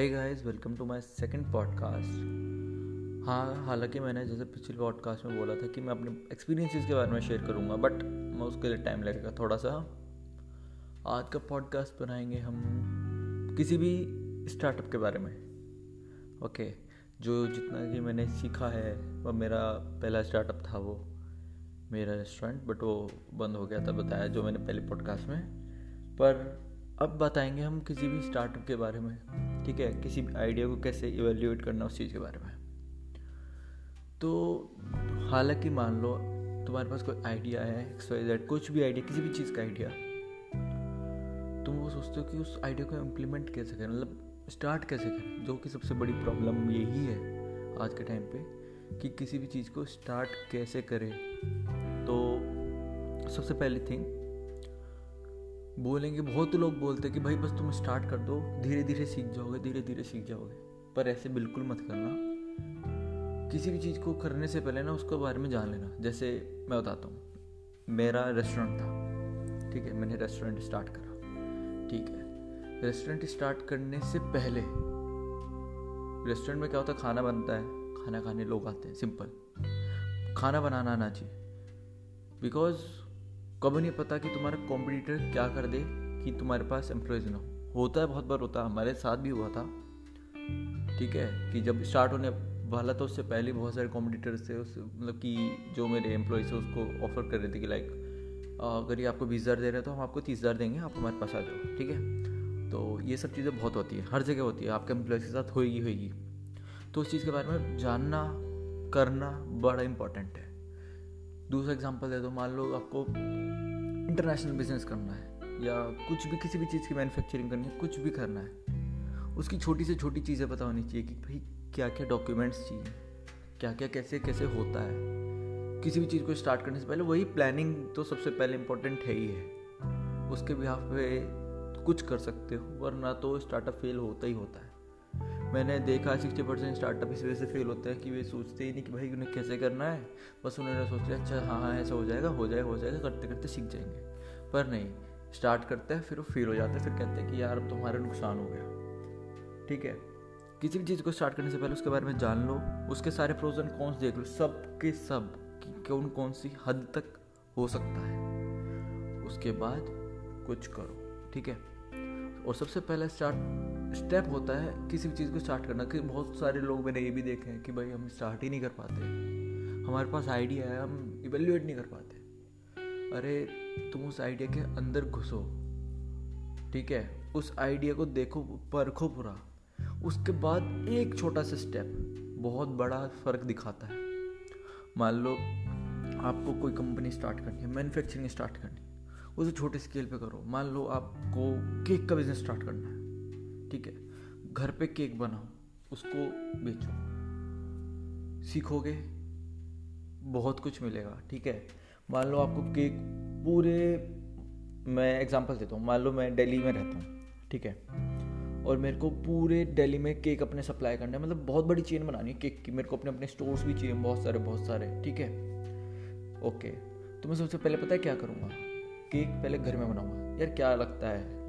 Hey guys welcome to my second podcast हाँ हालाँकि मैंने जैसे पिछले पॉडकास्ट में बोला था कि मैं अपने एक्सपीरियंसेस के बारे में शेयर करूँगा बट मैं उसके लिए टाइम लगेगा थोड़ा सा आज का पॉडकास्ट बनाएँगे हम किसी भी स्टार्टअप के बारे में। ओके जो जितना कि मैंने सीखा है वह मेरा पहला स्टार्टअप था वो, मेरा रेस्टोरेंट बट वो बंद हो गया था बताया जो मैंने पहले पॉडकास्ट में। पर अब बताएँगे हम किसी भी स्टार्टअप के बारे में, ठीक है? किसी भी आइडिया को कैसे इवेल्यूएट करना उस चीज़ के बारे में। तो हालाँकि मान लो, तुम्हारे पास कोई आइडिया है एक्स वाई जेड कुछ भी आइडिया किसी भी चीज़ का आइडिया तुम वो सोचते हो कि उस आइडिया को इम्प्लीमेंट कैसे करें मतलब स्टार्ट कैसे करें, जो कि सबसे बड़ी प्रॉब्लम यही है आज के टाइम पे, कि किसी भी चीज़ को स्टार्ट कैसे करें। तो सबसे पहली थिंग बोलेंगे, बहुत लोग बोलते हैं कि भाई बस तुम स्टार्ट कर दो धीरे धीरे सीख जाओगे धीरे धीरे सीख जाओगे। पर ऐसे बिल्कुल मत करना। किसी भी चीज़ को करने से पहले ना उसके बारे में जान लेना। जैसे मैं बताता हूँ, मेरा रेस्टोरेंट था, ठीक है, मैंने रेस्टोरेंट स्टार्ट करा, ठीक है। रेस्टोरेंट स्टार्ट करने से पहले रेस्टोरेंट में क्या होता है, खाना बनता है, खाना खाने लोग आते हैं सिंपल खाना बनाना आना चाहिए। बिकॉज़ कब नहीं पता कि तुम्हारा कॉम्पिटिटर क्या कर दे कि तुम्हारे पास एम्प्लॉयज़ ना हो। होता है बहुत बार होता है, हमारे साथ भी हुआ था। ठीक है, कि जब स्टार्ट होने वाला तो उससे पहले बहुत सारे कॉम्पिटिटर्स थे, उस मतलब कि जो मेरे एम्प्लॉयज़ थे, उसको ऑफ़र कर रहे थे कि लाइक अगर ये आपको बीस हज़ार दे रहे हैं तो हम आपको तीस हज़ार देंगे, आप हमारे पास आ जाओ। ठीक है? तो ये सब चीज़ें बहुत होती है, हर जगह होती है, आपके एम्प्लॉयज़ के साथ होएगी होएगी। तो उस चीज़ के बारे में जानना, करना बड़ा इंपॉर्टेंट है। दूसरा एग्जांपल दे दो मान लो आपको इंटरनेशनल बिज़नेस करना है, या कुछ भी किसी भी चीज़ की मैन्युफैक्चरिंग करनी है, कुछ भी करना है, उसकी छोटी से छोटी चीज़ें पता होनी चाहिए कि भाई क्या क्या डॉक्यूमेंट्स चाहिए क्या क्या कैसे कैसे होता है। किसी भी चीज़ को स्टार्ट करने से पहले वही प्लानिंग तो सबसे पहले इम्पोर्टेंट है ही है। उसके भी पे कुछ कर सकते हो, वरना तो स्टार्टअप फेल होता ही होता है। मैंने देखा सिक्सटी परसेंट स्टार्टअप इस वजह से फेल होते हैं कि वे सोचते ही नहीं कि भाई उन्हें कैसे करना है। बस उन्होंने सोचा अच्छा हाँ हाँ ऐसा हो जाएगा हो जाएगा हो जाएगा, करते करते सीख जाएँगे। पर नहीं स्टार्ट करते हैं, फिर वो फेल हो जाते हैं, फिर कहते हैं कि यार, अब तुम्हारा नुकसान हो गया। ठीक है? किसी भी चीज़ को स्टार्ट करने से पहले उसके बारे में जान लो। उसके सारे प्रोज एंड कॉन्स देख लो। सब के सब कि कौन कौन सी हद तक हो सकता है। उसके बाद कुछ करो। ठीक है? और सबसे पहले स्टार्ट स्टेप होता है किसी भी चीज़ को स्टार्ट करना। कि बहुत सारे लोग मैंने ये भी देखे हैं कि भाई हम स्टार्ट ही नहीं कर पाते। हमारे पास आइडिया है, हम इवेल्यूएट नहीं कर पाते। अरे, तुम उस आइडिया के अंदर घुसो। ठीक है? उस आइडिया को देखो परखो पूरा। उसके बाद एक छोटा सा स्टेप बहुत बड़ा फ़र्क दिखाता है। मान लो, आपको कोई कंपनी स्टार्ट करनी है मैन्युफैक्चरिंग स्टार्ट करनी है। उसे छोटे स्केल पे करो। मान लो आपको केक का बिज़नेस स्टार्ट करना है। ठीक है? घर पे केक बनाओ, उसको बेचो। सीखोगे? बहुत कुछ मिलेगा, ठीक है? मान लो आपको केक पूरे, मैं एग्जांपल देता हूँ। मान लो मैं दिल्ली में रहता हूँ, ठीक है? और मेरे को पूरे दिल्ली में केक अपने सप्लाई करना है। मतलब बहुत बड़ी चेन बनानी है केक की। मेरे को अपने अपने स्टोर्स भी चाहिए, बहुत सारे बहुत सारे, ठीक है? ओके तो मैं सबसे पहले पता है क्या करूँगा? केक पहले घर में बनाऊँगा। यार क्या लगता है?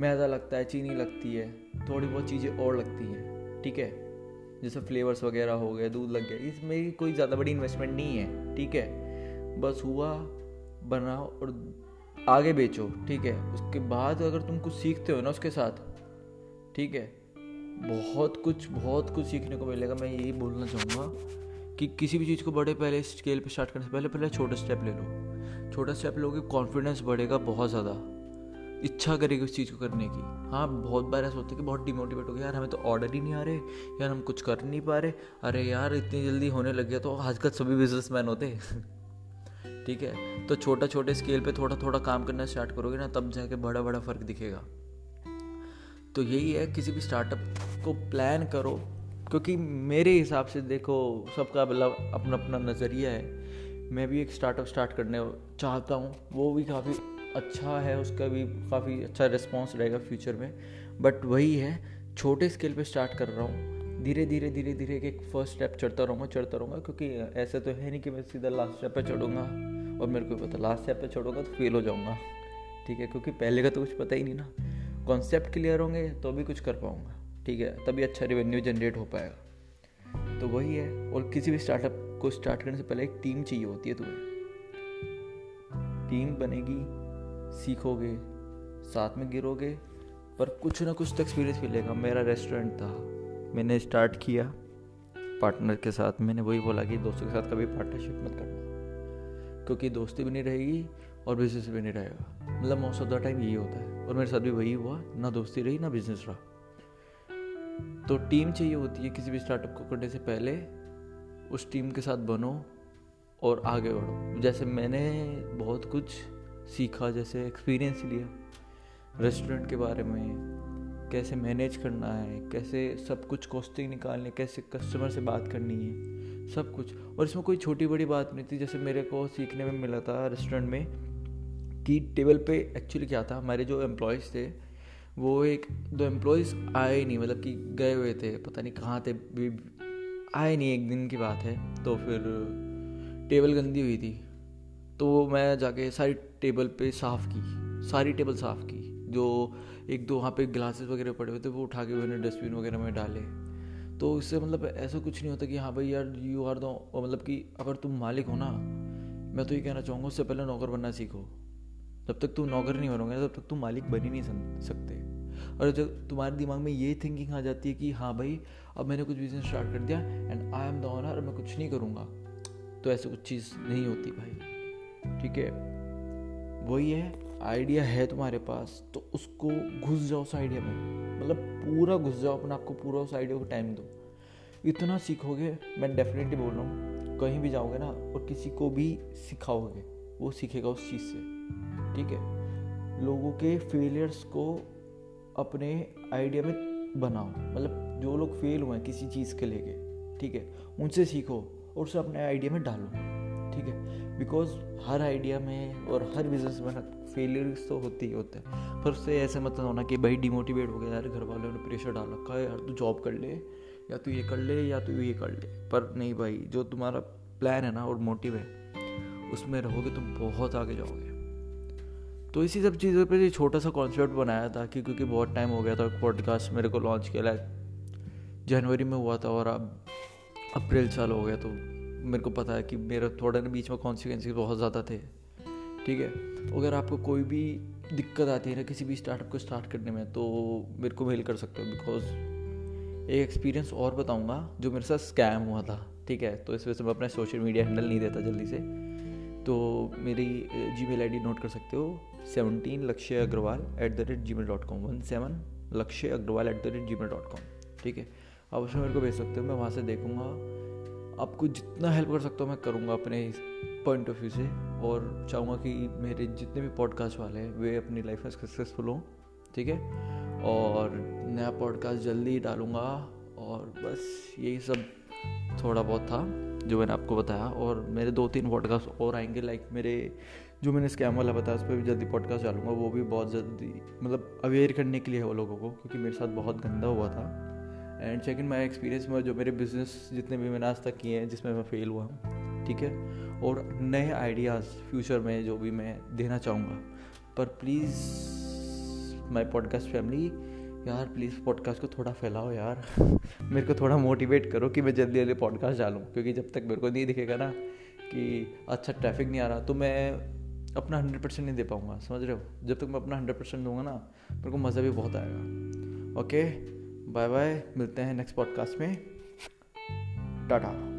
मैदा लगता है, चीनी लगती है, थोड़ी बहुत चीज़ें और लगती हैं, ठीक है? जैसे फ्लेवर्स वगैरह हो गए, दूध लग गया, इसमें कोई ज़्यादा बड़ी इन्वेस्टमेंट नहीं है, ठीक है? बस हुआ, बनाओ और आगे बेचो, ठीक है? उसके बाद अगर तुम कुछ सीखते हो ना उसके साथ, ठीक है? बहुत कुछ बहुत कुछ सीखने को मिलेगा। मैं यही बोलना चाहूँगा कि किसी भी चीज़ को बड़े, पहले स्केल पे स्टार्ट करने से पहले पहले छोटा स्टेप ले लो। छोटा स्टेप लोगे कॉन्फिडेंस बढ़ेगा बहुत ज़्यादा। इच्छा करेगी उस चीज़ को करने की। हाँ बहुत बार ऐसा होता है कि बहुत डिमोटिवेट हो गया, यार हमें तो ऑर्डर ही नहीं आ रहे, यार हम कुछ कर नहीं पा रहे। अरे यार, इतनी जल्दी होने लग गया तो आजकल सभी बिजनेसमैन होते ठीक है तो छोटा छोटे स्केल पे थोड़ा थोड़ा काम करना स्टार्ट करोगे ना, तब जाके बड़ा बड़ा फ़र्क दिखेगा। तो यही है, किसी भी स्टार्टअप को प्लान करो, क्योंकि मेरे हिसाब से देखो, सबका मतलब अपना अपना नज़रिया है। मैं भी एक स्टार्टअप स्टार्ट करने चाहता हूँ, वो भी काफ़ी अच्छा है, उसका भी काफ़ी अच्छा रिस्पॉन्स रहेगा फ्यूचर में। बट वही है, छोटे स्केल पे स्टार्ट कर रहा हूँ। धीरे धीरे धीरे धीरे एक फ़र्स्ट स्टेप चढ़ता रहूँगा चढ़ता रहूँगा, क्योंकि ऐसे तो है नहीं कि मैं सीधा लास्ट स्टेप पे चढ़ूँगा और मेरे को पता लास्ट स्टेप पे चढ़ूँगा तो फेल हो जाऊँगा। ठीक है, क्योंकि पहले का तो कुछ पता ही नहीं ना। कॉन्सेप्ट क्लियर होंगे तो भी कुछ कर पाऊँगा। ठीक है, तभी अच्छा रेवेन्यू जनरेट हो पाएगा। तो वही है, और किसी भी स्टार्टअप को स्टार्ट करने से पहले एक टीम चाहिए होती है तुम्हें। टीम बनेगी सीखोगे, साथ में गिरोगे, पर कुछ ना कुछ तो एक्सपीरियंस मिलेगा। मेरा रेस्टोरेंट था, मैंने स्टार्ट किया। पार्टनर के साथ मैंने वही बोला कि दोस्तों के साथ कभी पार्टनरशिप मत करना। क्योंकि दोस्ती भी नहीं रहेगी और बिज़नेस भी नहीं रहेगा। मतलब मोस्ट ऑफ़ द टाइम यही होता है। और मेरे साथ भी वही हुआ, ना दोस्ती रही, ना बिज़नेस रहा। तो टीम चाहिए होती है किसी भी स्टार्टअप को करने से पहले, उस टीम के साथ बनो और आगे बढ़ो। जैसे मैंने बहुत कुछ सीखा, जैसे एक्सपीरियंस लिया। रेस्टोरेंट के बारे में, कैसे मैनेज करना है, कैसे सब कुछ कॉस्टिंग निकालनी कैसे कस्टमर से बात करनी है, सब कुछ। और इसमें कोई छोटी बड़ी बात नहीं थी, जैसे मेरे को सीखने में मिला था रेस्टोरेंट में कि टेबल पे एक्चुअली क्या था, हमारे जो एम्प्लॉयज़ थे, वो एक, दो एम्प्लॉयज़ आए नहीं मतलब कि गए हुए थे, पता नहीं कहाँ थे आए नहीं एक दिन की बात है तो फिर टेबल गंदी हुई थी। तो मैं जाके सारी टेबल पे साफ़ की, सारी टेबल साफ़ की। जो एक दो वहाँ पे ग्लासेस वगैरह पड़े हुए थे, वो उठा के मैंने डस्टबिन वगैरह में डाले। तो इससे मतलब ऐसा कुछ नहीं होता कि हाँ भाई यार यू आर दो मतलब कि अगर तुम मालिक हो ना, मैं तो ये कहना चाहूँगा, उससे पहले नौकर बनना सीखो। जब तक तुम नौकर नहीं बनोगे, तब तक तुम मालिक बन ही नहीं सकते। और जब तुम्हारे दिमाग में ये थिंकिंग आ जाती है कि हाँ भाई, अब मैंने कुछ बिज़नेस स्टार्ट कर दिया एंड आई एम द मैं कुछ नहीं करूँगा तो ऐसे कुछ चीज़ नहीं होती भाई। ठीक है? वही है आइडिया है तुम्हारे पास तो उसको घुस जाओ उस आइडिया में। मतलब पूरा घुस जाओ, अपने आपको पूरा उस आइडिया को टाइम दो। इतना सीखोगे, मैं डेफिनेटली बोल रहा हूँ, कहीं भी जाओगे ना, और किसी को भी सिखाओगे, वो सीखेगा उस चीज़ से। ठीक है? लोगों के फेलियर्स को अपने आइडिया में बनाओ। मतलब जो लोग फेल हुए हैं किसी चीज़ के लेके, ठीक है? उनसे सीखो और उसे अपने आइडिया में डालो। ठीक है? बिकॉज़ हर आइडिया में और हर बिज़नेस में फेलियर्स तो होते ही होते हैं। पर उससे ऐसे मतलब होना कि भाई डिमोटिवेट हो गया यार घर वालों ने प्रेशर डाल रखा है, यार तू जॉब कर ले, या तू ये कर ले, या तू ये कर ले। पर नहीं भाई, जो तुम्हारा प्लान है ना और मोटिव है, उसमें रहोगे तुम बहुत आगे जाओगे। तो इसी सब चीज़ों पे छोटा सा कॉन्सेप्ट बनाया था कि क्योंकि बहुत टाइम हो गया था पॉडकास्ट मेरे को लॉन्च किया। जनवरी में हुआ था और अब अप्रैल चालू हो गया तो मेरे को पता है कि मेरा थोड़ा ना बीच में कॉन्सिक्वेंसेस बहुत ज़्यादा थे। ठीक है? अगर आपको कोई भी दिक्कत आती है ना किसी भी स्टार्टअप को स्टार्ट करने में तो मेरे को मेल कर सकते हो बिकॉज़ एक एक्सपीरियंस और बताऊँगा जो मेरे साथ स्कैम हुआ था। ठीक है? तो इस वजह से मैं अपना सोशल मीडिया हैंडल नहीं देता जल्दी से। तो मेरी जी मेल आई नोट कर सकते हो seventeen Lakshya Agarwal at the rate Gmail dot com one seven Lakshya Agarwal at the rate Gmail dot com ठीक है? आप उसमें मेरे को भेज सकते हो, मैं वहाँ से देखूँगा। आपको जितना हेल्प कर सकता हूँ मैं करूँगा अपने पॉइंट ऑफ़ व्यू से और चाहूँगा कि मेरे जितने भी पॉडकास्ट वाले हैं, वे अपनी लाइफ में सक्सेसफुल हों, ठीक है? और नया पॉडकास्ट जल्दी डालूँगा और बस यही सब थोड़ा बहुत था जो मैंने आपको बताया और मेरे दो तीन पॉडकास्ट और आएँगे लाइक मेरे जो मैंने स्कैम वाला बताया, उस पर भी जल्दी पॉडकास्ट डालूँगा, वो भी बहुत जल्दी मतलब अवेयर करने के लिए है वो लोगों को, क्योंकि मेरे साथ बहुत गंदा हुआ था। एंड सेकंड माई एक्सपीरियंस में जो मेरे बिज़नेस जितने भी मैंने आज तक किए हैं, जिसमें मैं फेल हुआ हूँ, ठीक है? और नए आइडियाज़ फ्यूचर में जो भी मैं देना चाहूँगा। पर प्लीज़ माई पॉडकास्ट फैमिली यार प्लीज़ पॉडकास्ट को थोड़ा फैलाओ यार। मेरे को थोड़ा मोटिवेट करो कि मैं जल्दी जल्दी पॉडकास्ट डालूँ, क्योंकि जब तक मेरे को नहीं दिखेगा ना कि अच्छा ट्रैफ़िक नहीं आ रहा तो मैं अपना हंड्रेड परसेंट नहीं दे पाऊँगा, समझ रहे हो? जब तक मैं अपना हंड्रेड परसेंट दूँगा ना, मेरे को मज़ा भी बहुत आएगा। ओके बाय बाय मिलते हैं नेक्स्ट पॉडकास्ट में। टाटा।